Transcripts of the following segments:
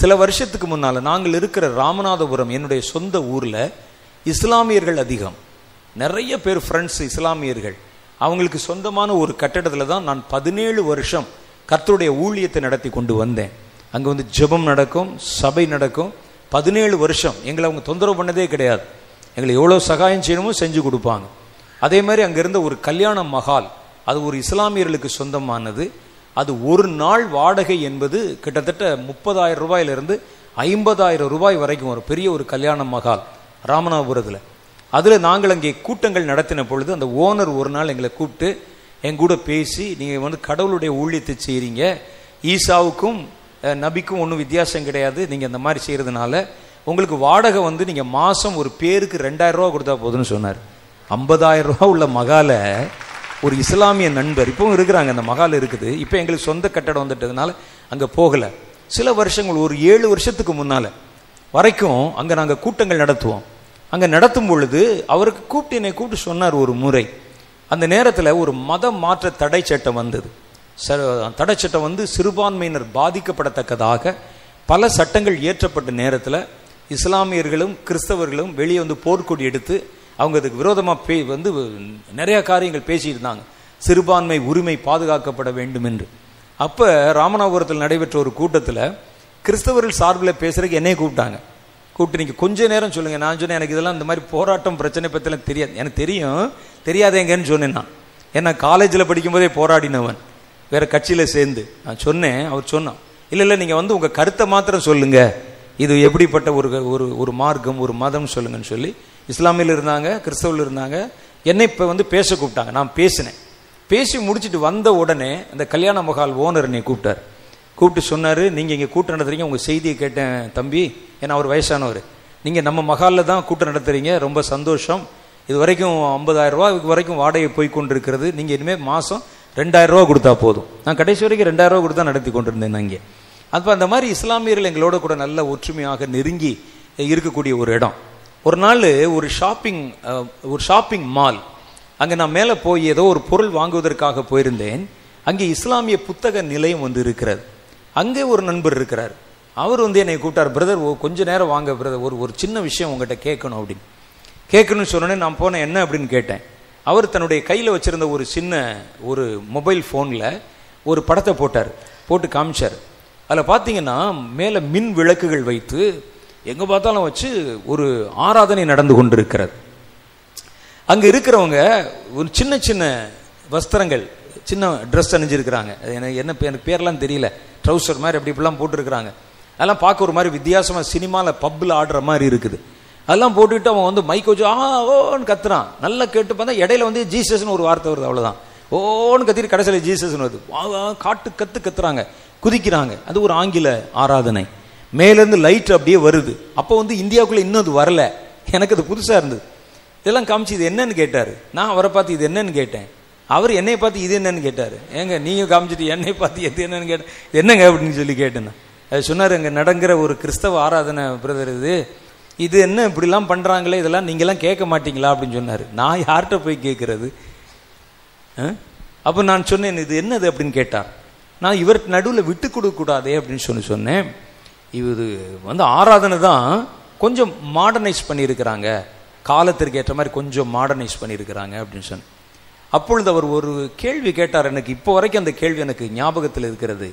சில வருஷத்துக்கு முன்னால் நாங்கள் இருக்கிற ராமநாதபுரம் என்னுடைய சொந்த ஊரில் இஸ்லாமியர்கள் அதிகம். நிறைய பேர் ஃப்ரெண்ட்ஸ் இஸ்லாமியர்கள். அவங்களுக்கு சொந்தமான ஒரு கட்டடத்தில் தான் நான் பதினேழு வருஷம் கர்த்தருடைய ஊழியத்தை நடத்தி கொண்டு வந்தேன். அங்கே வந்து ஜெபம் நடக்கும் சபை நடக்கும். பதினேழு வருஷம். எங்களை அவங்க தொந்தரவு பண்ணதே கிடையாது. எங்களை எவ்வளோ சகாயம் செய்யணுமோ செஞ்சு கொடுப்பாங்க. அதே மாதிரி அங்கே இருந்த ஒரு கல்யாண மகால் அது ஒரு இஸ்லாமியர்களுக்கு சொந்தமானது. அது ஒரு நாள் வாடகை என்பது கிட்டத்தட்ட முப்பதாயிரம் ரூபாயிலிருந்து ஐம்பதாயிரம் ரூபாய் வரைக்கும் ஒரு பெரிய ஒரு கல்யாண மகால் ராமநாதபுரத்தில். அதில் நாங்கள் அங்கே கூட்டங்கள் நடத்தின பொழுது அந்த ஓனர் ஒரு நாள் எங்களை கூப்பிட்டு என் கூட பேசி நீங்கள் வந்து கடவுளுடைய ஊழியத்தை செய்கிறீங்க ஈசாவுக்கும் நபிக்கும் ஒன்றும் வித்தியாசம் கிடையாது. நீங்கள் இந்த மாதிரி செய்கிறதுனால உங்களுக்கு வாடகை வந்து நீங்கள் மாதம் ஒரு பேருக்கு ரெண்டாயிரம் ரூபா கொடுத்தா போதுன்னு சொன்னார். ஐம்பதாயிரம் ரூபா உள்ள மகால ஒரு இஸ்லாமிய நண்பர் இப்பவும் இருக்கிறாங்க அந்த மகால் இருக்குது. இப்போ எங்களுக்கு சொந்த கட்டடம் வந்துட்டதுனால அங்கே போகலை. சில வருஷங்கள் ஒரு ஏழு வருஷத்துக்கு முன்னால வரைக்கும் அங்கே நாங்கள் கூட்டங்கள் நடத்துவோம். அங்கே நடத்தும் பொழுது அவருக்கு கூப்பிட்டு என்னை கூப்பிட்டு சொன்னார் ஒரு முறை. அந்த நேரத்தில் ஒரு மத மாற்ற தடை சட்டம் வந்தது. ச- தடை சட்டம் வந்து சிறுபான்மையினர் பாதிக்கப்படத்தக்கதாக பல சட்டங்கள் இயற்றப்பட்ட நேரத்தில் இஸ்லாமியர்களும் கிறிஸ்தவர்களும் வெளியே வந்து போர்க்கொடி எடுத்து அவங்க அதுக்கு விரோதமாக பே வந்து நிறைய காரியங்கள் பேசியிருந்தாங்க. சிறுபான்மை உரிமை பாதுகாக்கப்பட வேண்டும் என்று. அப்போ ராமநாதபுரத்தில் நடைபெற்ற ஒரு கூட்டத்தில் கிறிஸ்தவர்கள் சார்பில் பேசுகிறதுக்கு என்னையே கூப்பிட்டாங்க. கூப்பிட்டு நீங்கள் கொஞ்ச நேரம் சொல்லுங்கள் நான் சொன்னேன் எனக்கு இதெல்லாம் இந்த மாதிரி போராட்டம் பிரச்சனை பற்றிலாம் தெரியாது. எனக்கு தெரியும். தெரியாதேங்கன்னு சொன்னேன் நான். ஏன்னா காலேஜில் படிக்கும்போதே போராடினவன். வேற கட்சியில் சேர்ந்து. நான் சொன்னேன் அவர் சொன்னான். இல்லை இல்லை நீங்கள் வந்து உங்கள் கருத்தை மாத்திரம் சொல்லுங்கள் இது எப்படிப்பட்ட ஒரு ஒரு ஒரு மார்க்கம் ஒரு மதம் சொல்லுங்கன்னு சொல்லி இஸ்லாமியில் இருந்தாங்க கிறிஸ்தவில் இருந்தாங்க. என்னை இப்போ வந்து பேச கூப்பிட்டாங்க. நான் பேசினேன். பேசி முடிச்சுட்டு வந்த உடனே அந்த கல்யாண மகால் ஓனர் என்னை கூப்பிட்டார். கூப்பிட்டு சொன்னார் நீங்கள் இங்கே கூட்டம் நடத்துறீங்க. உங்கள் செய்தியை கேட்டேன் தம்பி. ஏன்னா அவர் வயசானவர். நீங்கள் நம்ம மகாலில் தான் கூட்டம் நடத்துகிறீங்க ரொம்ப சந்தோஷம். இது வரைக்கும் ஐம்பதாயிரம் இது வரைக்கும் வாடகை போய் கொண்டிருக்கிறது. நீங்கள் இனிமேல் மாதம் ரெண்டாயிரரூபா கொடுத்தா போதும். நான் கடைசி வரைக்கும் ரெண்டாயிரம் ரூபா கொடுத்தா நடத்தி கொண்டிருந்தேன் நான் இங்கே. அப்போ அந்த மாதிரி இஸ்லாமியர்கள் எங்களோட கூட நல்ல ஒற்றுமையாக நெருங்கி இருக்கக்கூடிய ஒரு இடம். ஒரு நாள் ஒரு ஷாப்பிங் ஒரு ஷாப்பிங் மால் அங்கே நான் மேலே போய் ஏதோ ஒரு பொருள் வாங்குவதற்காக போயிருந்தேன். அங்கே இஸ்லாமிய புத்தக நிலையம் வந்து இருக்கிறது. அங்கே ஒரு நண்பர் இருக்கிறார். அவர் வந்து என்னை கூப்பிட்டார் பிரதர் கொஞ்ச நேரம் வாங்க பிரதர் ஒரு ஒரு சின்ன விஷயம் உங்ககிட்ட கேட்கணும் அப்படின்னு. கேட்கணும்னு சொன்னோன்னே நான் போனேன் என்ன? அப்படின்னு கேட்டேன். அவர் தன்னுடைய கையில் வச்சிருந்த ஒரு சின்ன ஒரு மொபைல் ஃபோனில் ஒரு படத்தை போட்டார் போட்டு காமிச்சார். அதில் பார்த்தீங்கன்னா மேலே மின் விளக்குகள் வைத்து எங்கே பார்த்தாலும் வச்சு ஒரு ஆராதனை நடந்து கொண்டிருக்கிறது. அங்க இருக்கிறவங்க ஒரு சின்ன சின்ன வஸ்திரங்கள் சின்ன ட்ரெஸ் அணிஞ்சிருக்கிறாங்க. அது எனக்கு என்ன பே- எனக்கு பேர்லாம் தெரியல. ட்ரௌசர் மாதிரி அப்படி இப்படிலாம் போட்டிருக்கிறாங்க. அதெல்லாம் பார்க்க ஒரு மாதிரி வித்தியாசமா சினிமாவில் பப்பில் ஆடுற மாதிரி இருக்குது. அதெல்லாம் போட்டுக்கிட்டு அவன் வந்து மைக் வச்சு ஆ ஓன்னு கத்துறான். நல்லா கேட்டு பார்த்தா இடையில வந்து ஜீசஸ்னு ஒரு வார்த்தை வருது அவ்வளவுதான். ஓன்னு கத்திட்டு கடைசியில் ஜீசஸ்னு வருது. காட்டு கத்து கத்துறாங்க. குதிக்கிறாங்க. அது ஒரு ஆங்கில ஆராதனை. மேலேருந்து லைட் அப்படியே வருது. அப்போ வந்து இந்தியாவுக்குள்ளே இன்னும் அது வரல. எனக்கு அது புதுசாக இருந்தது. இதெல்லாம் காமிச்சு இது என்னன்னு கேட்டார். நான் அவரை பார்த்து இது என்னன்னு கேட்டேன். அவர் என்னை பார்த்து இது என்னன்னு கேட்டார். ஏங்க நீங்கள் காமிச்சிட்டு என்னை பார்த்து எது என்னன்னு கேட்டேன் என்னங்க அப்படின்னு சொல்லி கேட்டேன் அது சொன்னார் இங்க நடங்கிற ஒரு கிறிஸ்தவ ஆராதனை பிரதர் இது. இது என்ன இப்படிலாம் பண்ணுறாங்களே இதெல்லாம் நீங்களாம் கேட்க மாட்டீங்களா? அப்படின்னு சொன்னார். நான் யார்கிட்ட போய் கேட்குறது? அப்போ நான் சொன்னேன் இது என்னது? அப்படின்னு கேட்டார். நான் இவர் நடுவில் விட்டு கொடுக்கக்கூடாதே அப்படின்னு சொல்லி சொன்னேன். இது வந்து ஆராதனை தான் கொஞ்சம் மாடர்னைஸ் பண்ணியிருக்கிறாங்க. காலத்திற்கு ஏற்ற மாதிரி கொஞ்சம் மாடர்னைஸ் பண்ணியிருக்கிறாங்க அப்படின்னு சொன்ன. அப்பொழுது அவர் ஒரு கேள்வி கேட்டார். எனக்கு இப்போ வரைக்கும் அந்த கேள்வி எனக்கு ஞாபகத்தில் இருக்கிறது.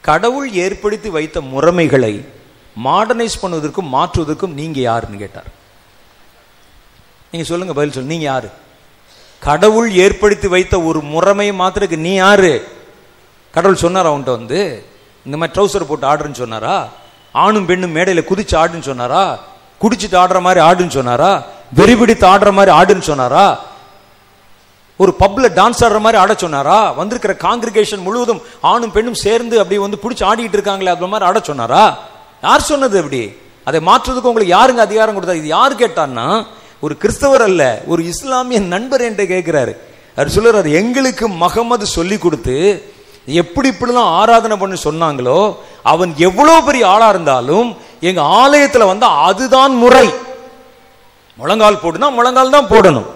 கடவுள் ஏற்படுத்தி வைத்த முறைமைகளை மாடர்னைஸ் பண்ணுவதற்கும் மாற்றுவதற்கும் நீங்கள் யாருன்னு கேட்டார். நீங்கள் சொல்லுங்க பதில் சொல்லு. நீங்கள் யாரு? கடவுள் ஏற்படுத்தி வைத்த ஒரு முறைமையை மாத்திரக்கு நீ யாரு? கடவுள் சொன்னாரா அவன்கிட்ட வந்து? இந்த மாதிரி ட்ரௌசர் போட்டு ஆடுன்னு சொன்னாரா? ஆணும் பெண்ணும் மேடையில் குதிச்சு ஆடுன்னு சொன்னாரா? குடிச்சிட்டு ஆடுற மாதிரி ஆடுன்னு சொன்னாரா? வெறி பிடித்து ஆடுற மாதிரி ஆடுன்னு சொன்னாரா? ஒரு பப்ல டான்ஸ் ஆடுற மாதிரி ஆட சொன்னாரா? வந்திருக்கிற காங்கிரிகேஷன் முழுவதும் ஆணும் பெண்ணும் சேர்ந்து அப்படி வந்து பிடிச்சி ஆடிக்கிட்டு இருக்காங்களே அது மாதிரி ஆட சொன்னாரா? யார் சொன்னது அப்படி அதை மாற்றுறதுக்கு உங்களுக்கு யாருங்க அதிகாரம் கொடுத்தா? இது யார் கேட்டான்னா ஒரு கிறிஸ்தவர் அல்ல ஒரு இஸ்லாமிய நண்பர் என்கிட்ட கேட்கிறாரு. அவர் சொல்றாரு எங்களுக்கு மகமது சொல்லி கொடுத்து எப்படி இப்படிலாம் ஆராதனை பண்ணி சொன்னாங்களோ அவன் எவ்வளவு பெரிய ஆளா இருந்தாலும் எங்க ஆலயத்துல வந்து அதுதான் முறை. முழங்கால் போட்டுனா முழங்கால் தான் போடணும்.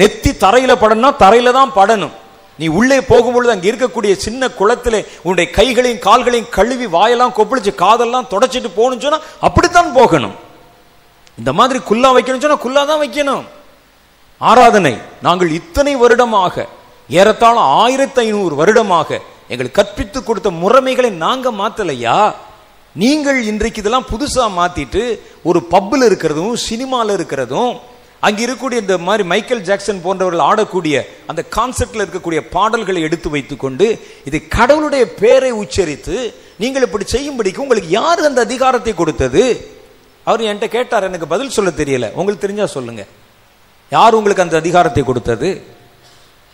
நெத்தி தரையில படணும்னா தரையில தான் படணும். நீ உள்ளே போகும்பொழுது அங்க இருக்கக்கூடிய சின்ன குளத்திலே உன்னுடைய கைகளையும் கால்களையும் கழுவி வாயெல்லாம் கொப்பளிச்சு காதெல்லாம் தொடச்சிட்டு போகணும்னு சொன்னா அப்படித்தான் போகணும். இந்த மாதிரி குல்லா வைக்கணும்னு சொன்னா குல்லா தான் வைக்கணும். ஆராதனை நாங்கள் இத்தனை வருடமாக ஏறத்தாழ ஆயிரத்தி ஐநூறு வருடமாக எங்களுக்கு கற்பித்து கொடுத்த முறைமைகளை நாங்கள் மாற்றலையா நீங்கள் இன்றைக்கு இதெல்லாம் புதுசாக மாற்றிட்டு ஒரு பப்பில் இருக்கிறதும் சினிமாவில் இருக்கிறதும் அங்கே இருக்கக்கூடிய இந்த மாதிரி மைக்கேல் ஜாக்சன் போன்றவர்கள் ஆடக்கூடிய அந்த கான்செப்ட்ல இருக்கக்கூடிய பாடல்களை எடுத்து வைத்துக்கொண்டு இது கடவுளுடைய பேரை உச்சரித்து நீங்கள் இப்படி செய்யும்படிக்கு உங்களுக்கு யார் அந்த அதிகாரத்தை கொடுத்தது? அவர் என்கிட்ட கேட்டார் எனக்கு பதில் சொல்ல தெரியல. உங்களுக்கு தெரிஞ்சா சொல்லுங்க. யார் உங்களுக்கு அந்த அதிகாரத்தை கொடுத்தது?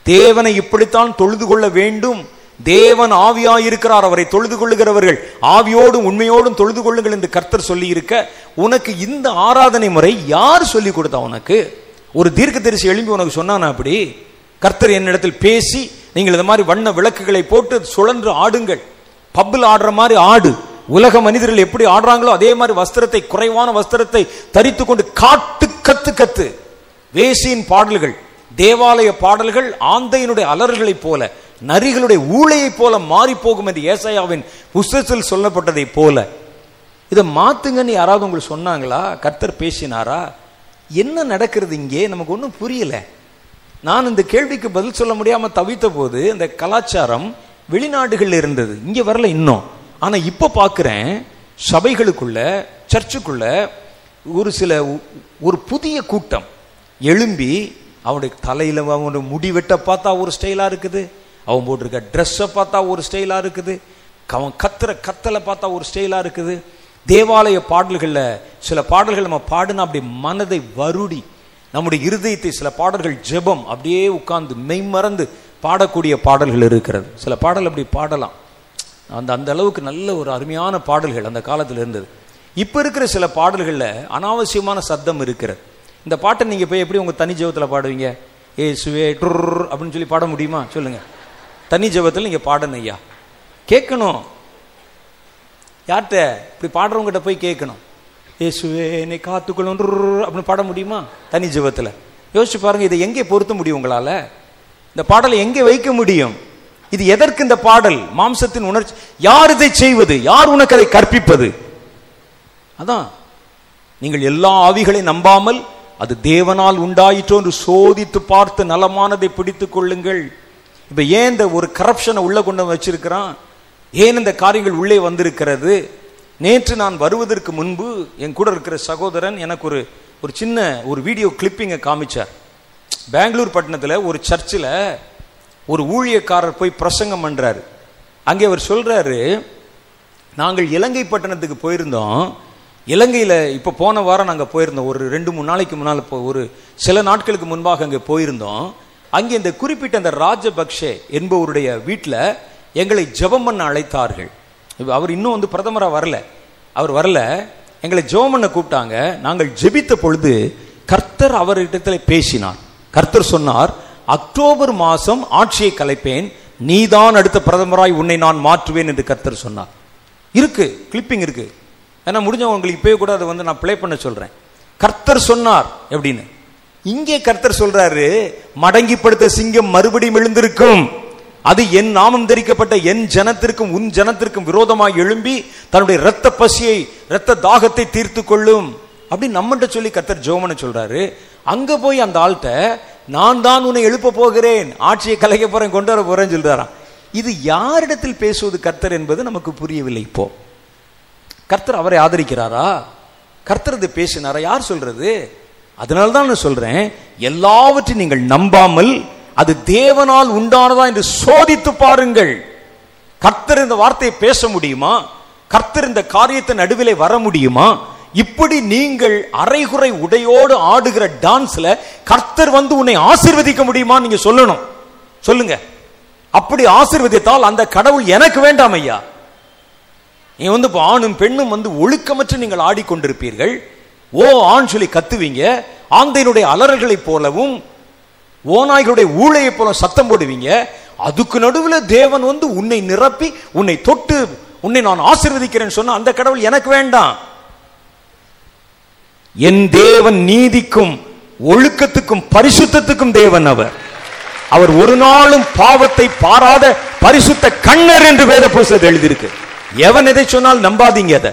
தேவனை இப்படித்தான் தொழுது கொள்ள வேண்டும். தேவன் ஆவியாயிருக்கிறார் அவரை தொழுது கொள்ளுகிறவர்கள். ஆவியோடும் உண்மையோடும் தொழுது கொள்ளுங்கள் என்று கர்த்தர் சொல்லி இருக்க உனக்கு இந்த ஆராதனை முறை யார் சொல்லி கொடுத்தா உனக்கு? ஒரு தீர்க்க தரிசி எழும்பி உனக்கு சொன்னானா அப்படி? கர்த்தர் என்னிடத்தில் பேசி நீங்கள் இந்த மாதிரி வண்ண விளக்குகளை போட்டு சுழன்று ஆடுங்கள். பப்பில் ஆடுற மாதிரி ஆடு. உலக மனிதர்கள் எப்படி ஆடுறாங்களோ அதே மாதிரி வஸ்திரத்தை குறைவான வஸ்திரத்தை தரித்து கொண்டு காட்டு கத்து கத்து. வேசியின் பாடல்கள் தேவாலய பாடல்கள் ஆந்தையினுடைய அலறுகளைப் போல. நரிகளுடைய ஊழையைப் போல மாறி போகும் என்று ஏசாயாவின் புஸ்தத்தில் சொல்லப்பட்டதை போல. இதை மாத்துங்கன்னு யாராவது உங்களுக்கு சொன்னாங்களா? கர்த்தர் பேசினாரா? என்ன நடக்கிறது இங்கே? நமக்கு ஒன்றும் புரியல. நான் இந்த கேள்விக்கு பதில் சொல்ல முடியாம தவித்த போது இந்த கலாச்சாரம் வெளிநாடுகளில் இருந்தது. இங்க வரல இன்னும். ஆனா இப்ப பாக்குறேன் சபைகளுக்குள்ள சர்ச்சுக்குள்ள ஒரு சில ஒரு புதிய கூட்டம். எழும்பி அவனுடைய தலையில அவனுடைய முடி வெட்ட பார்த்தா ஒரு ஸ்டைலா இருக்குது. அவன் போட்டிருக்க ட்ரெஸ்ஸை பார்த்தா ஒரு ஸ்டைலாக இருக்குது. அவன் கத்துற கத்தலை பார்த்தா ஒரு ஸ்டைலாக இருக்குது. தேவாலய பாடல்களில் சில பாடல்கள் நம்ம பாடினா அப்படி மனதை வருடி. நம்முடைய இருதயத்தை சில பாடல்கள் ஜெபம் அப்படியே உட்கார்ந்து மெய்மறந்து பாடக்கூடிய பாடல்கள் இருக்கிறது. சில பாடல் அப்படி பாடலாம். அந்த அந்த அளவுக்கு நல்ல ஒரு அருமையான பாடல்கள் அந்த காலத்தில் இருந்தது. இப்போ இருக்கிற சில பாடல்களில் அனாவசியமான சத்தம் இருக்கிறது. இந்த பாட்டை நீங்கள் போய் எப்படி உங்கள் தனி ஜெபத்தில் பாடுவீங்க? ஏ சுவே ட்ரு அப்படின்னு சொல்லி பாட முடியுமா? சொல்லுங்கள் தனி ஜெபத்தில் நீங்கள் பாடணும் ஐயா. கேட்கணும். யார்கிட்ட? இப்படி பாடுறவங்ககிட்ட போய் கேட்கணும். ஏசுவே என்னை காத்துக்கணும் அப்படின்னு பாட முடியுமா? தனி ஜெபத்தில். யோசிச்சு பாருங்க இதை எங்கே பொருத்த முடியும் உங்களால்? இந்த பாடலை எங்கே வைக்க முடியும்? இது எதற்கு இந்த பாடல்? மாம்சத்தின் உணர்ச்சி. யார் இதை செய்வது? யார் உனக்கு அதை கற்பிப்பது? அதான். நீங்கள் எல்லா ஆவிகளை நம்பாமல் அது தேவனால் உண்டாயிற்றோ என்று சோதித்து பார்த்து நலமானதை பிடித்துக் கொள்ளுங்கள். இப்போ ஏன் இந்த ஒரு கரப்ஷனை உள்ளே கொண்டு வச்சிருக்கிறான்? ஏன் இந்த காரியங்கள் உள்ளே வந்திருக்கிறது? நேற்று நான் வருவதற்கு முன்பு என் கூட இருக்கிற சகோதரன் எனக்கு ஒரு ஒரு சின்ன ஒரு வீடியோ கிளிப்பிங்கை காமிச்சார். பெங்களூர் பட்டணத்தில் ஒரு சர்ச்சில் ஒரு ஊழியக்காரர் போய் பிரசங்கம் பண்ணுறாரு அங்கே அவர் சொல்கிறாரு நாங்கள் இலங்கை பட்டணத்துக்கு போயிருந்தோம். இலங்கையில் இப்போ போன வாரம் நாங்கள் போயிருந்தோம். ஒரு ரெண்டு மூணு நாளைக்கு முன்னால் ஒரு சில நாட்களுக்கு முன்பாக அங்கே போயிருந்தோம். அங்கே இந்த குறிப்பிட்ட அந்த ராஜபக்ஷே என்பவருடைய வீட்டில் எங்களை ஜெபம் பண்ண அழைத்தார்கள். அவர் இன்னும் வந்து பிரதமராக வரல. அவர் வரல. எங்களை ஜெபம் பண்ண கூப்பிட்டாங்க. நாங்கள் ஜெபித்த பொழுது கர்த்தர் அவரிடத்தில் பேசினார். கர்த்தர் சொன்னார் அக்டோபர் மாதம் ஆட்சியை கலைப்பேன். நீதான் அடுத்த பிரதமராய் உன்னை நான் மாற்றுவேன் என்று கர்த்தர் சொன்னார். இருக்கு கிளிப்பிங் இருக்கு. ஏன்னா முடிஞ்சவங்களுக்கு இப்பயே கூட அதை வந்து நான் ப்ளே பண்ண சொல்றேன். கர்த்தர் சொன்னார் எப்படின்னு. இங்கே கர்த்தர் சொல்றாரு மடங்கி படுத்த சிங்கம் மறுபடியும் எழுந்திருக்கும். அது என் நாமம் தரிக்கப்பட்ட என் ஜனத்திற்கும் உன் ஜனத்திற்கும் விரோதமாக எழும்பி தன்னுடைய இரத்த பசியை இரத்த தாகத்தை தீர்த்து கொள்ளும் அப்படின்னு நம்மகிட்ட சொல்லி கர்த்தர் ஜோமனை சொல்றாரு. அங்க போய் அந்த ஆள்கிட்ட நான் தான் உன்னை எழுப்ப போகிறேன். ஆட்சியை கலைக்க போறேன் கொண்டு வர போறேன்னு சொல்றாராம். இது யாரிடத்தில் பேசுவது கர்த்தர் என்பது நமக்கு புரியவில்லை இப்போ. கர்த்தர் அவரை ஆதரிக்கிறாரா? கர்த்தர் இது பேசினாரா? யார் சொல்றது? அதனால தான் நான் சொல்றேன் எல்லாவற்றையும் நீங்கள் நம்பாமல் அது தேவனால் உண்டானதா என்று சோதித்து பாருங்கள். கர்த்தர் இந்த வார்த்தையை பேச முடியுமா? கர்த்தர் இந்த காரியத்தின் நடுவிலே வர முடியுமா? இப்படி நீங்கள் அரைகுறை உடையோடு ஆடுகிற டான்ஸ்ல கர்த்தர் வந்து உன்னை ஆசிர்வதிக்க முடியுமா நீங்க சொல்லணும். சொல்லுங்க. அப்படி ஆசிர்வதித்தால் அந்த கடவுள் எனக்கு வேண்டாம் ஐயா. நீ வந்து இப்போ ஆணும் பெண்ணும் வந்து ஒழுக்கமற்று நீங்கள் ஆடிக்கொண்டிருப்பீர்கள். ஓ ஆண் சொல்லி கத்துவீங்க ஆந்தையினுடைய அலறல்களைப் போலவும் ஓநாய்களுடைய ஊழையை போல சத்தம் போடுவீங்க. அதுக்கு நடுவில் தேவன் வந்து உன்னை நிரப்பி உன்னை தொட்டு உன்னை நான் ஆசிர்வதிக்கிறேன்னு சொன்ன அந்த கடவுள் எனக்கு வேண்டாம். என் தேவன் நீதிக்கும் ஒழுக்கத்துக்கும் பரிசுத்தத்துக்கும் தேவன் அவர். அவர் ஒரு நாளும் பாவத்தை பாராத பரிசுத்த கண்ணர் என்று வேத எழுதியிருக்கு. எவன் எதை சொன்னால் நம்பாதீங்க அதை.